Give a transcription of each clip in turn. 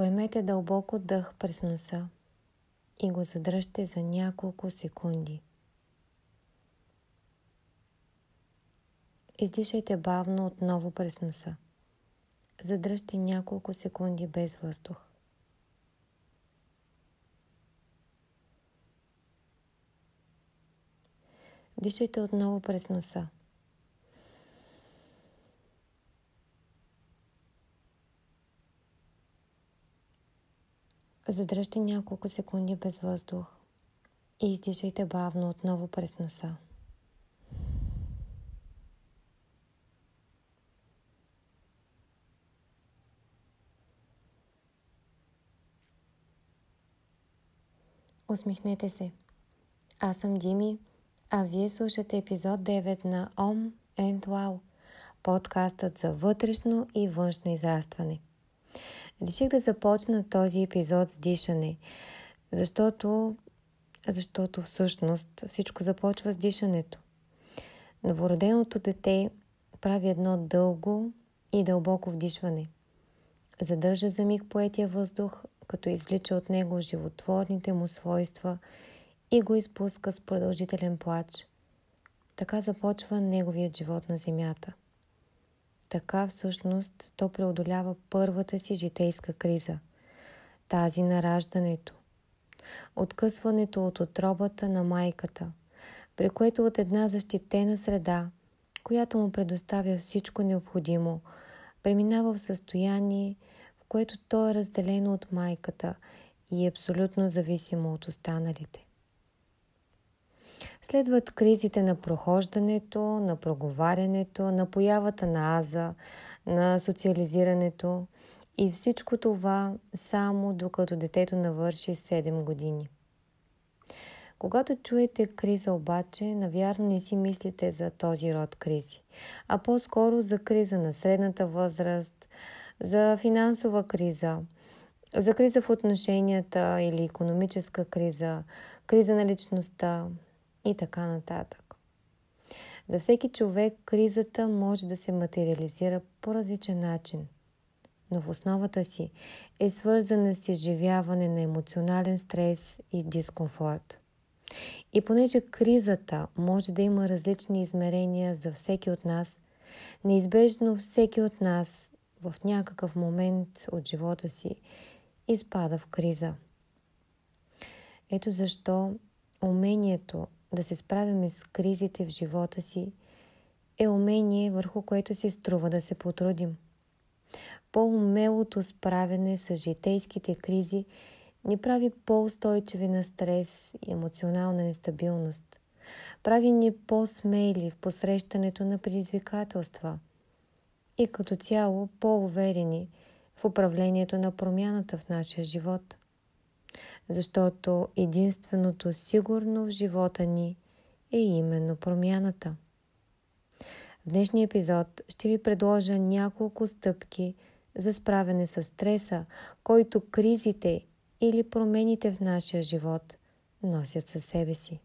Поемете дълбоко дъх през носа и го задръжте за няколко секунди. Издишайте бавно отново през носа. Задръжте няколко секунди без въздух. Дишайте отново през носа. Задръжте няколко секунди без въздух и издишайте бавно отново през носа. Усмихнете се. Аз съм Дими, а вие слушате епизод 9 на Om Wow, подкастът за вътрешно и външно израстване. Реших да започна този епизод с дишане, защото, защото всъщност всичко започва с дишането. Новороденото дете прави едно дълго и дълбоко вдишване. Задържа за миг поетия въздух, като извлича от него животворните му свойства и го изпуска с продължителен плач. Така започва неговият живот на земята. Така всъщност то преодолява първата си житейска криза, тази на раждането, откъсването от отробата на майката, при което от една защитена среда, която му предоставя всичко необходимо, преминава в състояние, в което то е разделено от майката и е абсолютно зависимо от останалите. Следват кризите на прохождането, на проговарянето, на появата на аза, на социализирането и всичко това само докато детето навърши 7 години. Когато чуете криза обаче, навярно не си мислите за този род кризи, а по-скоро за криза на средната възраст, за финансова криза, за криза в отношенията или економическа криза, криза на личността, и така нататък. За всеки човек кризата може да се материализира по различен начин, но в основата си е свързана с изживяване на емоционален стрес и дискомфорт. И понеже кризата може да има различни измерения за всеки от нас, неизбежно всеки от нас в някакъв момент от живота си изпада в криза. Ето защо умението да се справяме с кризите в живота си е умение, върху което си струва да се потрудим. По-умелото справяне с житейските кризи ни прави по-устойчиви на стрес и емоционална нестабилност. Прави ни по-смели в посрещането на предизвикателства и като цяло по-уверени в управлението на промяната в нашия живот защото единственото сигурно в живота ни е именно промяната. В днешния епизод ще ви предложа няколко стъпки за справяне с стреса, който кризите или промените в нашия живот носят със себе си.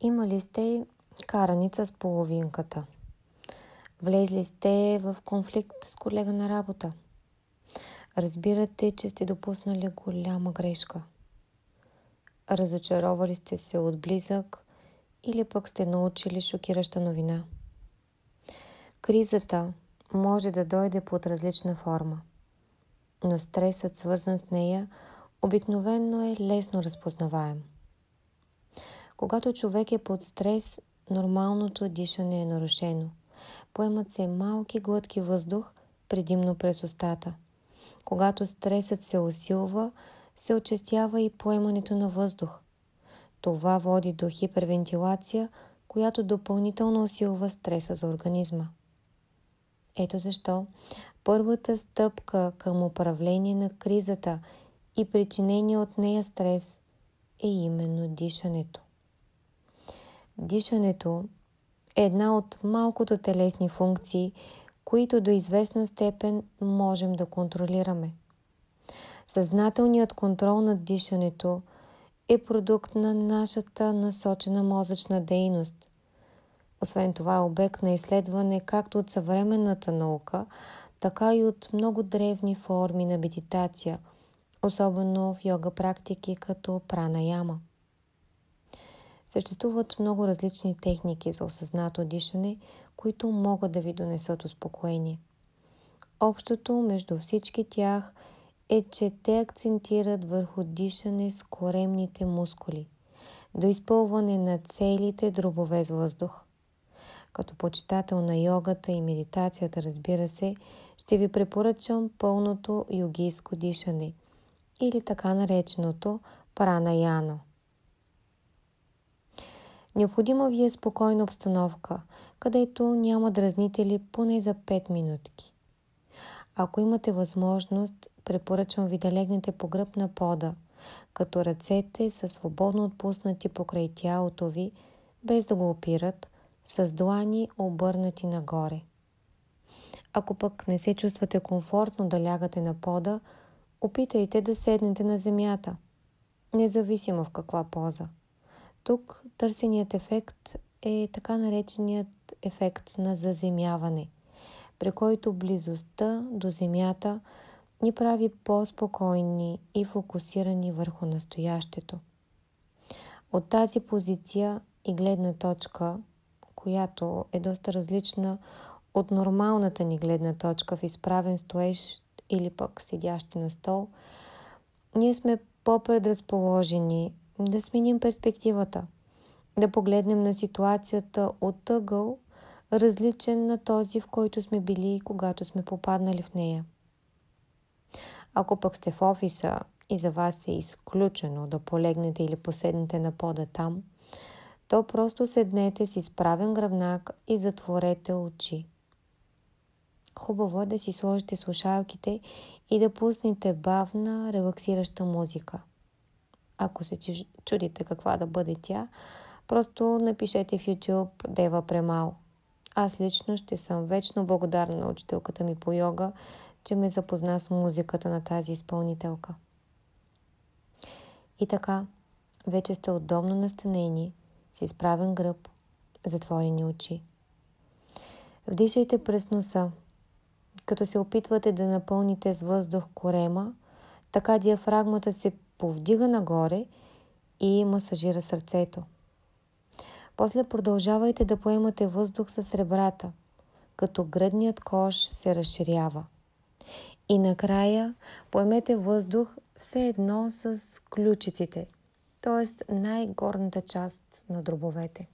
Имали сте караница с половинката – Влезли сте в конфликт с колега на работа. Разбирате, че сте допуснали голяма грешка. Разочаровали сте се от близък или пък сте научили шокираща новина. Кризата може да дойде под различна форма, но стресът, свързан с нея, обикновенно е лесно разпознаваем. Когато човек е под стрес, нормалното дишане е нарушено – Поемат се малки глътки въздух, предимно през устата. Когато стресът се усилва, се очастява и поемането на въздух. Това води до хипервентилация, която допълнително усилва стреса за организма. Ето защо първата стъпка към управление на кризата и причинение от нея стрес е именно дишането. Дишането е една от малкото телесни функции, които до известна степен можем да контролираме. Съзнателният контрол над дишането е продукт на нашата насочена мозъчна дейност. Освен това е обект на изследване както от съвременната наука, така и от много древни форми на медитация, особено в йога практики като прана яма. Съществуват много различни техники за осъзнато дишане, които могат да ви донесат успокоение. Общото между всички тях е, че те акцентират върху дишане с коремните мускули, до изпълване на целите дробове с въздух. Като почитател на йогата и медитацията, разбира се, ще ви препоръчам пълното йогийско дишане или така нареченото пранаяно – Необходима ви е спокойна обстановка, където няма дразнители поне за 5 минутки. Ако имате възможност, препоръчвам ви да легнете по гръб на пода, като ръцете са свободно отпуснати покрай тялото ви, без да го опират, с длани обърнати нагоре. Ако пък не се чувствате комфортно да лягате на пода, опитайте да седнете на земята, независимо в каква поза – тук търсеният ефект е така нареченият ефект на заземяване, при който близостта до земята ни прави по-спокойни и фокусирани върху настоящето. От тази позиция и гледна точка, която е доста различна от нормалната ни гледна точка в изправен стоеж или пък седящи на стол, ние сме по-предразположени да сменим перспективата, да погледнем на ситуацията от ъгъл, различен на този, в който сме били, когато сме попаднали в нея. Ако пък сте в офиса и за вас е изключено да полегнете или поседнете на пода там, то просто седнете с изправен гръбнак и затворете очи. Хубаво е да си сложите слушалките и да пуснете бавна, релаксираща музика – ако се чудите каква да бъде тя, просто напишете в YouTube Дева Премал. Аз лично ще съм вечно благодарна на учителката ми по йога, че ме запозна с музиката на тази изпълнителка. И така, вече сте удобно настанени, с изправен гръб, затворени очи. Вдишайте през носа, като се опитвате да напълните с въздух корема, така диафрагмата се повдига нагоре и масажира сърцето. После продължавайте да поемате въздух с ребрата, като гръдният кош се разширява. И накрая поемете въздух все едно с ключиците, т.е. най-горната част на дробовете.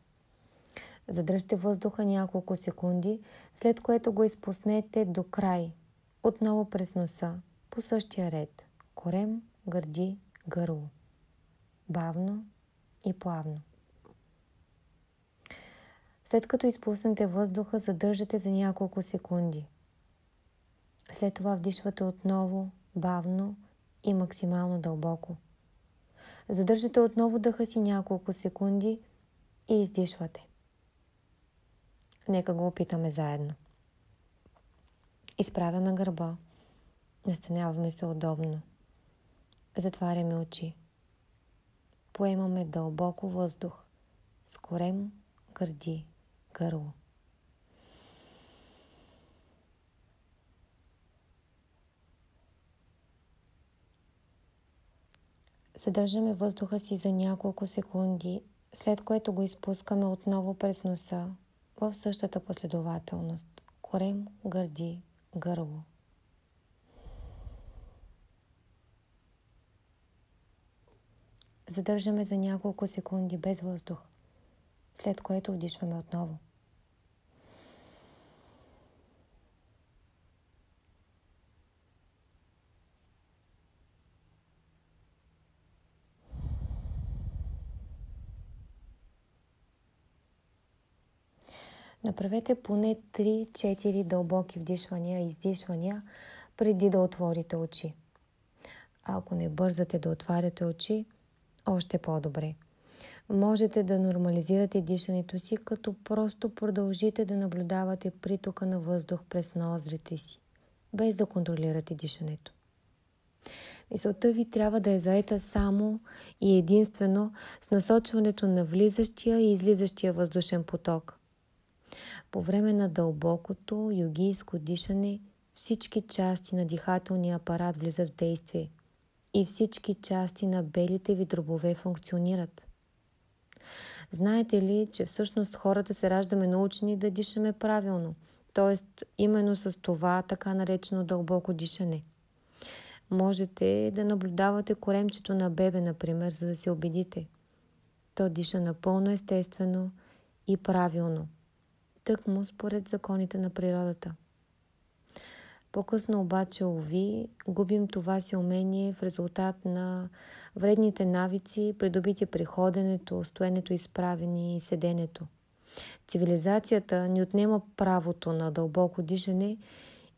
Задръжте въздуха няколко секунди, след което го изпуснете до край, отново през носа, по същия ред. Корем, гърди, гърло. Бавно и плавно. След като изпуснете въздуха, задържате за няколко секунди. След това вдишвате отново, бавно и максимално дълбоко. Задържате отново дъха си няколко секунди и издишвате. Нека го опитаме заедно. Изправяме гърба. Настаняваме се удобно. Затваряме очи. Поемаме дълбоко въздух с корем, гърди, гърло. Задържаме въздуха си за няколко секунди, след което го изпускаме отново през носа в същата последователност. Корем, гърди, гърло. Задържаме за няколко секунди без въздух, след което вдишваме отново. Направете поне 3-4 дълбоки вдишвания и издишвания преди да отворите очи. Ако не бързате да отваряте очи, още по-добре. Можете да нормализирате дишането си, като просто продължите да наблюдавате притока на въздух през нозрите си, без да контролирате дишането. Мисълта ви трябва да е заета само и единствено с насочването на влизащия и излизащия въздушен поток. По време на дълбокото йогийско дишане всички части на дихателния апарат влизат в действие и всички части на белите ви дробове функционират. Знаете ли, че всъщност хората се раждаме научени да дишаме правилно, т.е. именно с това така наречено дълбоко дишане. Можете да наблюдавате коремчето на бебе, например, за да се убедите. То диша напълно естествено и правилно, тъкмо според законите на природата. По-късно обаче, ови, губим това си умение в резултат на вредните навици, придобити при ходенето, стоенето, изправени и седенето. Цивилизацията ни отнема правото на дълбоко дишане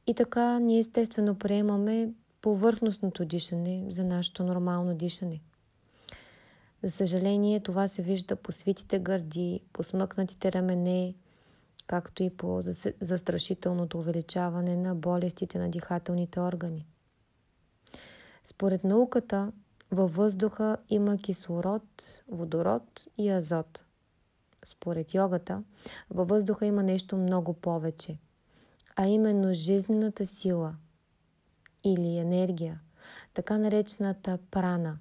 и така ние естествено приемаме повърхностното дишане за нашето нормално дишане. За съжаление, това се вижда по свитите гърди, по смъкнатите рамене, както и по застрашителното увеличаване на болестите на дихателните органи. Според науката, във въздуха има кислород, водород и азот. Според йогата, във въздуха има нещо много повече, а именно жизнената сила или енергия, така наречената прана,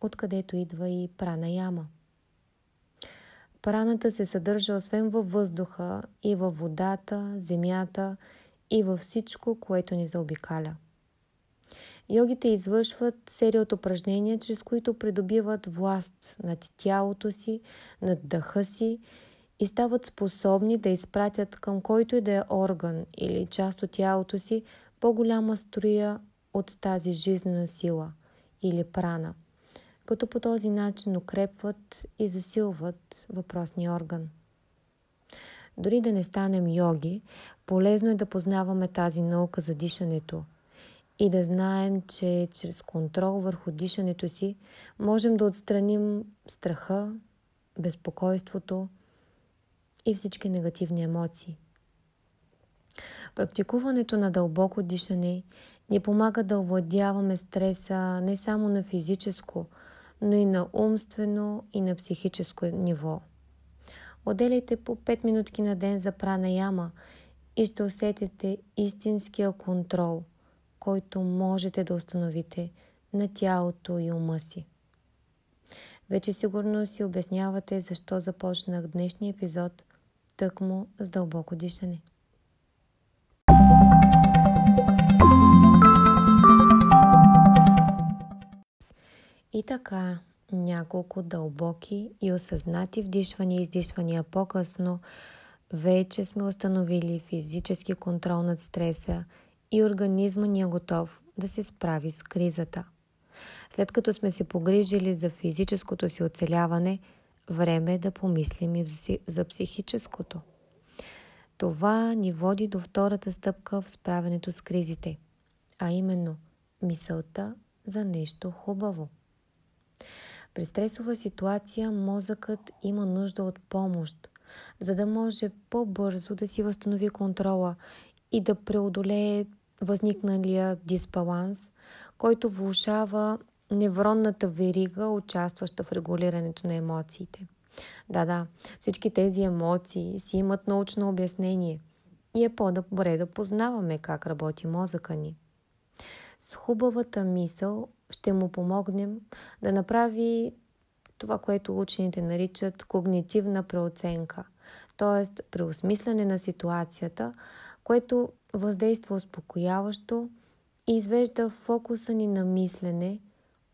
откъдето идва и прана яма. Праната се съдържа освен във въздуха и във водата, земята и във всичко, което ни заобикаля. Йогите извършват серия от упражнения, чрез които придобиват власт над тялото си, над дъха си и стават способни да изпратят към който и да е орган или част от тялото си по-голяма струя от тази жизнена сила или прана – като по този начин укрепват и засилват въпросния орган. Дори да не станем йоги, полезно е да познаваме тази наука за дишането и да знаем, че чрез контрол върху дишането си можем да отстраним страха, безпокойството и всички негативни емоции. Практикуването на дълбоко дишане ни помага да овладяваме стреса не само на физическо, но и на умствено и на психическо ниво. Отделяйте по 5 минутки на ден за прана яма и ще усетите истинския контрол, който можете да установите на тялото и ума си. Вече сигурно си обяснявате защо започнах днешния епизод тъкмо с дълбоко дишане. И така, няколко дълбоки и осъзнати вдишвания и издишвания по-късно, вече сме установили физически контрол над стреса и организма ни е готов да се справи с кризата. След като сме се погрижили за физическото си оцеляване, време е да помислим и за психическото. Това ни води до втората стъпка в справянето с кризите, а именно мисълта за нещо хубаво. При стресова ситуация мозъкът има нужда от помощ, за да може по-бързо да си възстанови контрола и да преодолее възникналия дисбаланс, който влушава невронната верига, участваща в регулирането на емоциите. Да, да, всички тези емоции си имат научно обяснение и е по-добре да познаваме как работи мозъка ни. С хубавата мисъл ще му помогнем да направи това, което учените наричат когнитивна преоценка, т.е. преосмислене на ситуацията, което въздейства успокояващо и извежда фокуса ни на мислене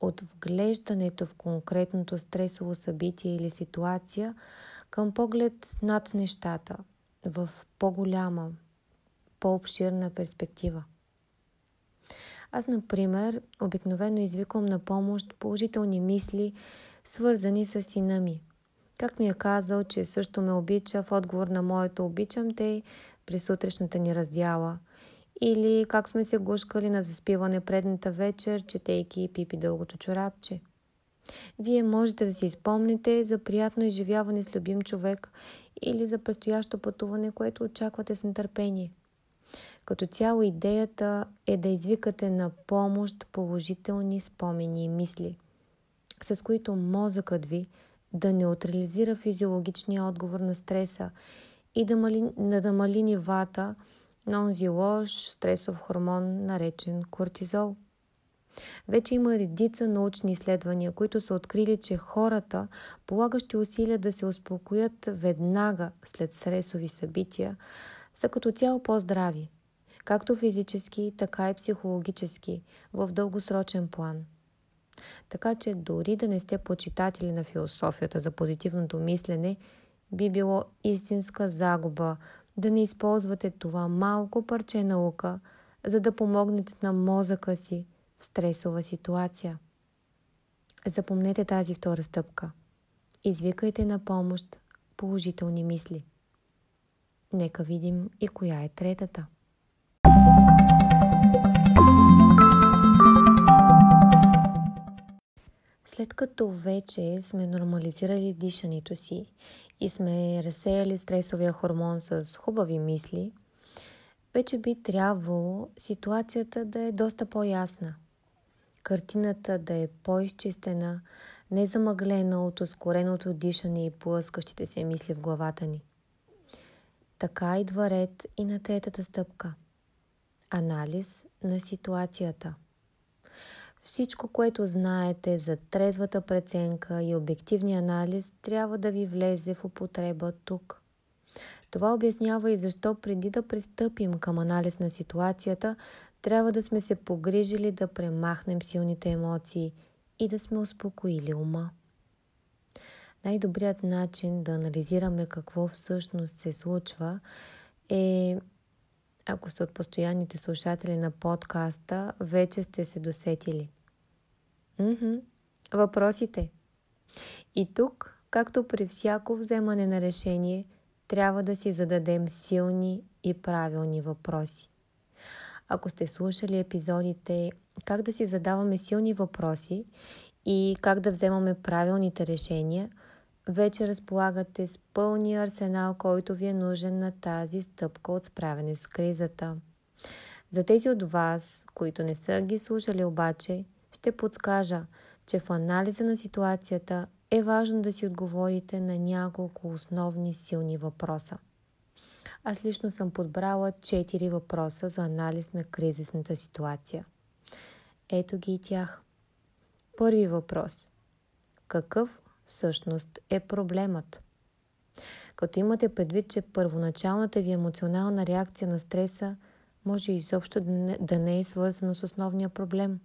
от вглеждането в конкретното стресово събитие или ситуация към поглед над нещата в по-голяма, по-обширна перспектива. Аз, например, обикновено извиквам на помощ положителни мисли, свързани с сина ми. Как ми е казал, че също ме обича в отговор на моето обичам те при сутрешната ни раздяла. Или как сме се гушкали на заспиване предната вечер, четейки пипи дългото чорапче. Вие можете да си изпомните за приятно изживяване с любим човек или за предстоящо пътуване, което очаквате с нетърпение. Като цяло идеята е да извикате на помощ положителни спомени и мисли, с които мозъкът ви да неутрализира физиологичния отговор на стреса и да, мали, да намали нивата на онзи лош стресов хормон, наречен кортизол. Вече има редица научни изследвания, които са открили, че хората, полагащи усилия да се успокоят веднага след стресови събития, са като цяло по-здрави, както физически, така и психологически, в дългосрочен план. Така че дори да не сте почитатели на философията за позитивното мислене, би било истинска загуба да не използвате това малко парче наука, за да помогнете на мозъка си в стресова ситуация. Запомнете тази втора стъпка. Извикайте на помощ положителни мисли. Нека видим и коя е третата. След като вече сме нормализирали дишането си и сме разсеяли стресовия хормон с хубави мисли, вече би трябвало ситуацията да е доста по-ясна. Картината да е по-изчистена, не замъглена от ускореното дишане и плъскащите се мисли в главата ни. Така идва ред и на третата стъпка – анализ на ситуацията – всичко, което знаете за трезвата преценка и обективния анализ, трябва да ви влезе в употреба тук. Това обяснява и защо преди да пристъпим към анализ на ситуацията, трябва да сме се погрижили да премахнем силните емоции и да сме успокоили ума. Най-добрият начин да анализираме какво всъщност се случва е ако сте от постоянните слушатели на подкаста, вече сте се досетили. Мхм, въпросите. И тук, както при всяко вземане на решение, трябва да си зададем силни и правилни въпроси. Ако сте слушали епизодите как да си задаваме силни въпроси и как да вземаме правилните решения – вече разполагате с пълния арсенал, който ви е нужен на тази стъпка от справяне с кризата. За тези от вас, които не са ги слушали обаче, ще подскажа, че в анализа на ситуацията е важно да си отговорите на няколко основни силни въпроса. Аз лично съм подбрала 4 въпроса за анализ на кризисната ситуация. Ето ги и тях. Първи въпрос. Какъв всъщност е проблемът. Като имате предвид, че първоначалната ви емоционална реакция на стреса може изобщо да не е свързана с основния проблем.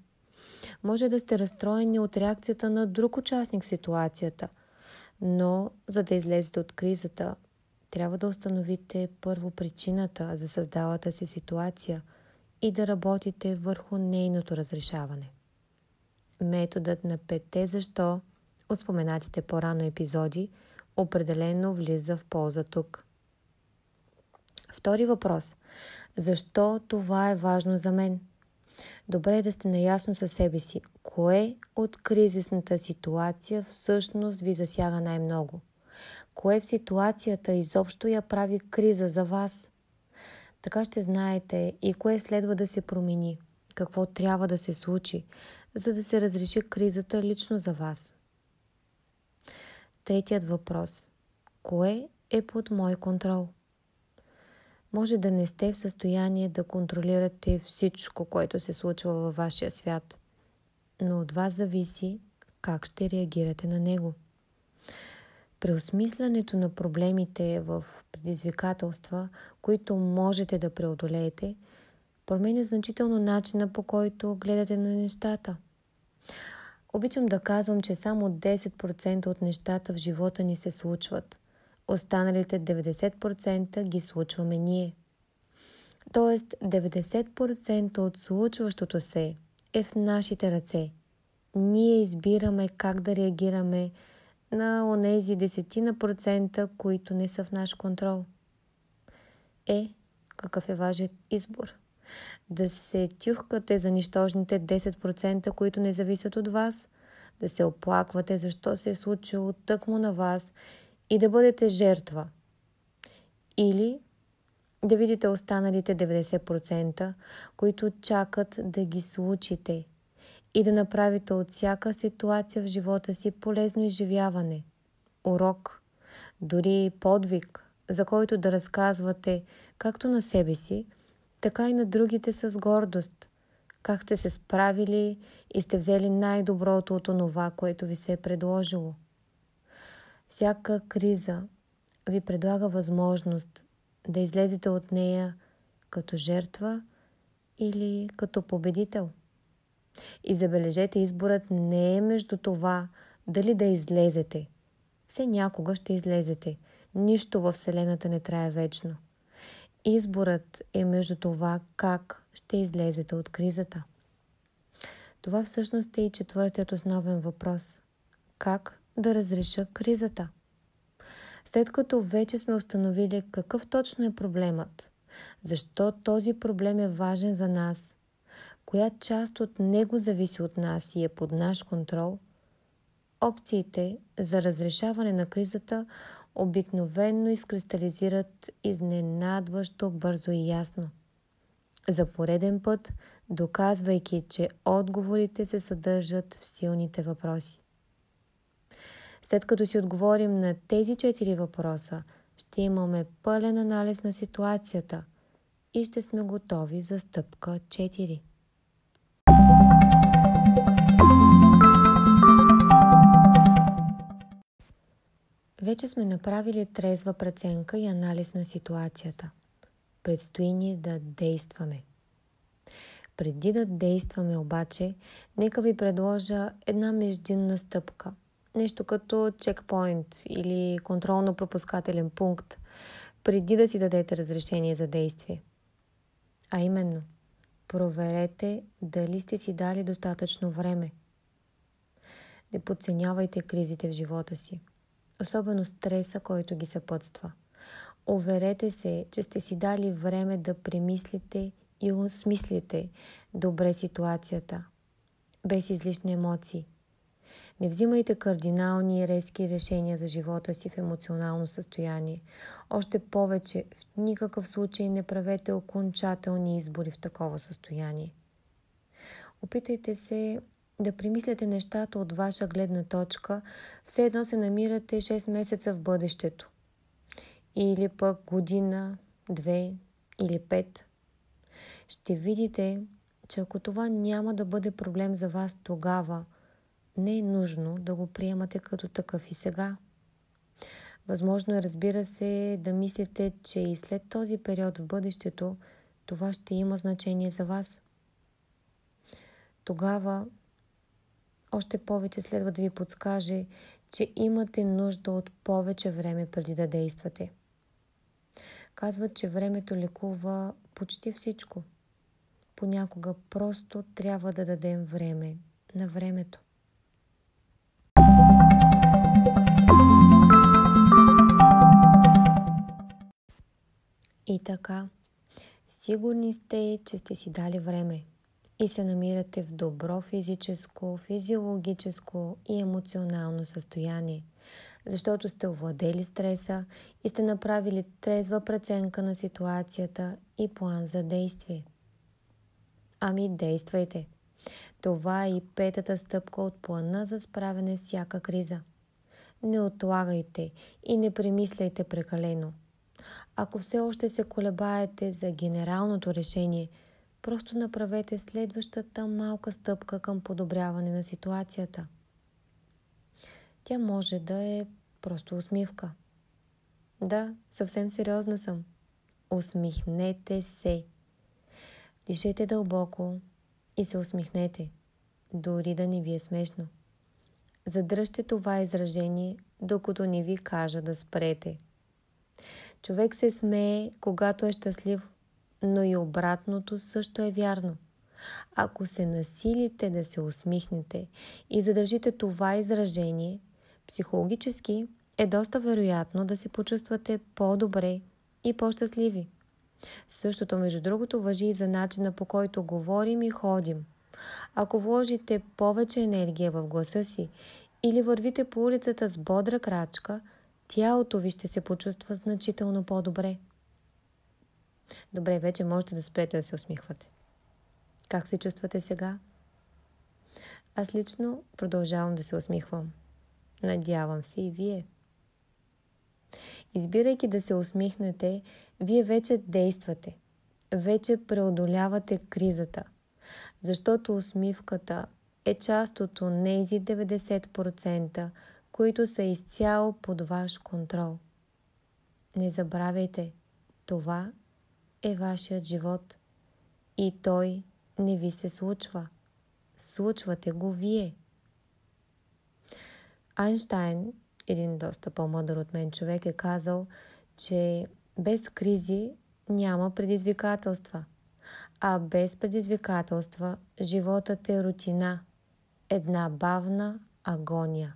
Може да сте разстроени от реакцията на друг участник в ситуацията, но за да излезете от кризата, трябва да установите първо причината за създалата се ситуация и да работите върху нейното разрешаване. Методът на пете защо – от споменатите по-рано епизоди определено влиза в полза тук. Втори въпрос. Защо това е важно за мен? Добре е да сте наясно със себе си. Кое от кризисната ситуация всъщност ви засяга най-много? Кое в ситуацията изобщо я прави криза за вас? Така ще знаете и кое следва да се промени, какво трябва да се случи, за да се разреши кризата лично за вас. Третият въпрос. Кое е под мой контрол? Може да не сте в състояние да контролирате всичко, което се случва във вашия свят, но от вас зависи как ще реагирате на него. Преосмислянето на проблемите в предизвикателства, които можете да преодолеете, променя значително начина по който гледате на нещата. Обичам да казвам, че само 10% от нещата в живота ни се случват. Останалите 90% ги случваме ние. Тоест 90% от случващото се е в нашите ръце. Ние избираме как да реагираме на онези десетина процента, които не са в наш контрол. Е, какъв е важен избор? Да се тюхкате за нищожните 10%, които не зависят от вас, да се оплаквате защо се е случило тъкмо на вас и да бъдете жертва. Или да видите останалите 90%, които чакат да ги случите и да направите от всяка ситуация в живота си полезно изживяване, урок, дори подвиг, за който да разказвате както на себе си, така и на другите с гордост. Как сте се справили и сте взели най-доброто от това, което ви се е предложило. Всяка криза ви предлага възможност да излезете от нея като жертва или като победител. И забележете, изборът не е между това дали да излезете. Все някога ще излезете. Нищо във Вселената не трае вечно. Изборът е между това как ще излезете от кризата. Това всъщност е и четвъртият основен въпрос. Как да разреша кризата? След като вече сме установили какъв точно е проблемът, защо този проблем е важен за нас, коя част от него зависи от нас и е под наш контрол, опциите за разрешаване на кризата обикновенно изкристализират изненадващо бързо и ясно. За пореден път, доказвайки, че отговорите се съдържат в силните въпроси. След като си отговорим на тези четири въпроса, ще имаме пълен анализ на ситуацията и ще сме готови за стъпка 4. Вече сме направили трезва преценка и анализ на ситуацията. Предстои ни да действаме. Преди да действаме обаче, нека ви предложа една междинна стъпка. Нещо като чекпоинт или контролно-пропускателен пункт, преди да си дадете разрешение за действие. А именно, проверете дали сте си дали достатъчно време. Не подценявайте кризите в живота си особено стреса, който ги съпътства. Уверете се, че сте си дали време да премислите и осмислите добре ситуацията, без излишни емоции. Не взимайте кардинални и резки решения за живота си в емоционално състояние. Още повече, в никакъв случай не правете окончателни избори в такова състояние. Опитайте се да примисляте нещата от ваша гледна точка, все едно се намирате 6 месеца в бъдещето. Или пък година, две или пет. Ще видите, че ако това няма да бъде проблем за вас тогава, не е нужно да го приемате като такъв и сега. Възможно е, разбира се, да мислите, че и след този период в бъдещето това ще има значение за вас. Тогава още повече следва да ви подскаже, че имате нужда от повече време преди да действате. Казват, че времето лекува почти всичко. Понякога просто трябва да дадем време на времето. И така, сигурни сте, че сте си дали време и се намирате в добро физическо, физиологическо и емоционално състояние, защото сте овладели стреса и сте направили трезва преценка на ситуацията и план за действие. Ами действайте! Това е и петата стъпка от плана за справяне с всяка криза. Не отлагайте и не премисляйте прекалено. Ако все още се колебаете за генералното решение – Просто направете следващата малка стъпка към подобряване на ситуацията. Тя може да е просто усмивка. Да, съвсем сериозна съм. Усмихнете се. Дишете дълбоко и се усмихнете, дори да не ви е смешно. Задръжте това изражение, докато не ви кажа да спрете. Човек се смее, когато е щастлив, но и обратното също е вярно. Ако се насилите да се усмихнете и задържите това изражение, психологически е доста вероятно да се почувствате по-добре и по-щастливи. Същото, между другото, въжи и за начина по който говорим и ходим. Ако вложите повече енергия в гласа си или вървите по улицата с бодра крачка, тялото ви ще се почувства значително по-добре. Добре, вече можете да спрете да се усмихвате. Как се чувствате сега? Аз лично продължавам да се усмихвам. Надявам се и вие. избирайки да се усмихнете, вие вече действате. Вече преодолявате кризата. Защото усмивката е част от тези 90%, които са изцяло под ваш контрол. Не забравяйте, това е вашият живот и той не ви се случва. Случвате го вие. Айнштайн, един доста по-мъдър от мен човек, е казал, че без кризи няма предизвикателства, а без предизвикателства животът е рутина, една бавна агония.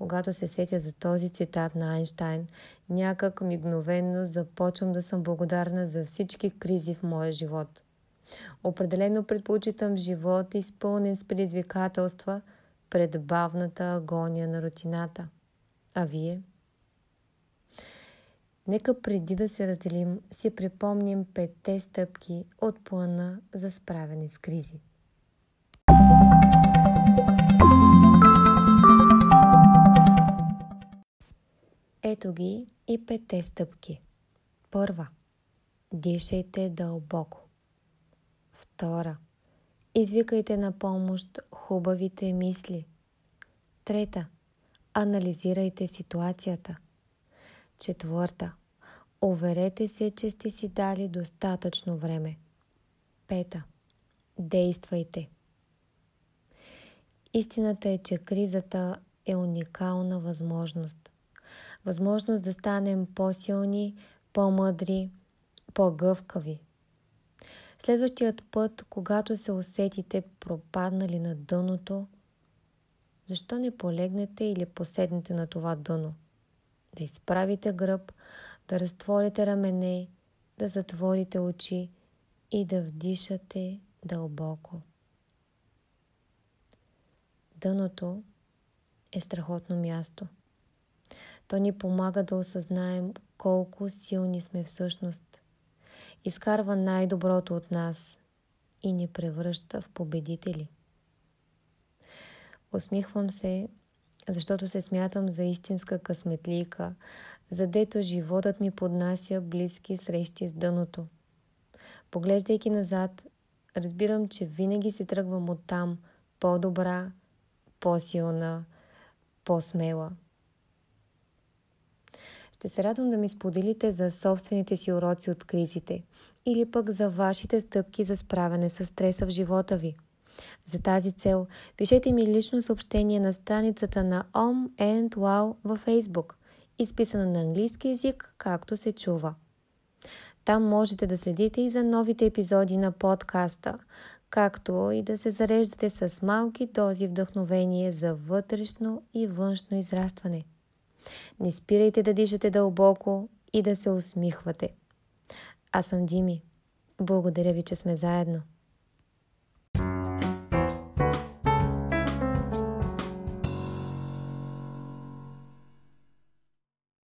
Когато се сетя за този цитат на Айнштайн, някак мигновенно започвам да съм благодарна за всички кризи в моя живот. Определено предпочитам живот, изпълнен с предизвикателства – пред бавната агония на рутината. А вие? Нека преди да се разделим, си припомним петте стъпки от плана за справяне с кризи. Ето ги и петте стъпки. Първа. Дишайте дълбоко. Втора. Извикайте на помощ хубавите мисли. Трета. Анализирайте ситуацията. Четвърта. Уверете се, че сте си дали достатъчно време. Пета. Действайте. Истината е, че кризата е уникална възможност. Възможност да станем по-силни, по-мъдри, по-гъвкави. Следващият път, когато се усетите пропаднали на дъното, защо не полегнете или поседнете на това дъно? Да изправите гръб, да разтворите рамене, да затворите очи и да вдишате дълбоко. Дъното е страхотно място. То ни помага да осъзнаем колко силни сме всъщност. Изкарва най-доброто от нас и ни превръща в победители. Усмихвам се, защото се смятам за истинска късметлийка, задето животът ми поднася близки срещи с дъното. Поглеждайки назад, разбирам, че винаги си тръгвам оттам по-добра, по-силна, по-смела. Ще се радвам да ми споделите за собствените си уроци от кризите или пък за вашите стъпки за справяне с стреса в живота ви – за тази цел пишете ми лично съобщение на страницата на Om and Wow във Facebook, изписана на английски язик, както се чува. Там можете да следите и за новите епизоди на подкаста, както и да се зареждате с малки дози вдъхновение за вътрешно и външно израстване. Не спирайте да дишате дълбоко и да се усмихвате. Аз съм Дими. Благодаря ви, че сме заедно.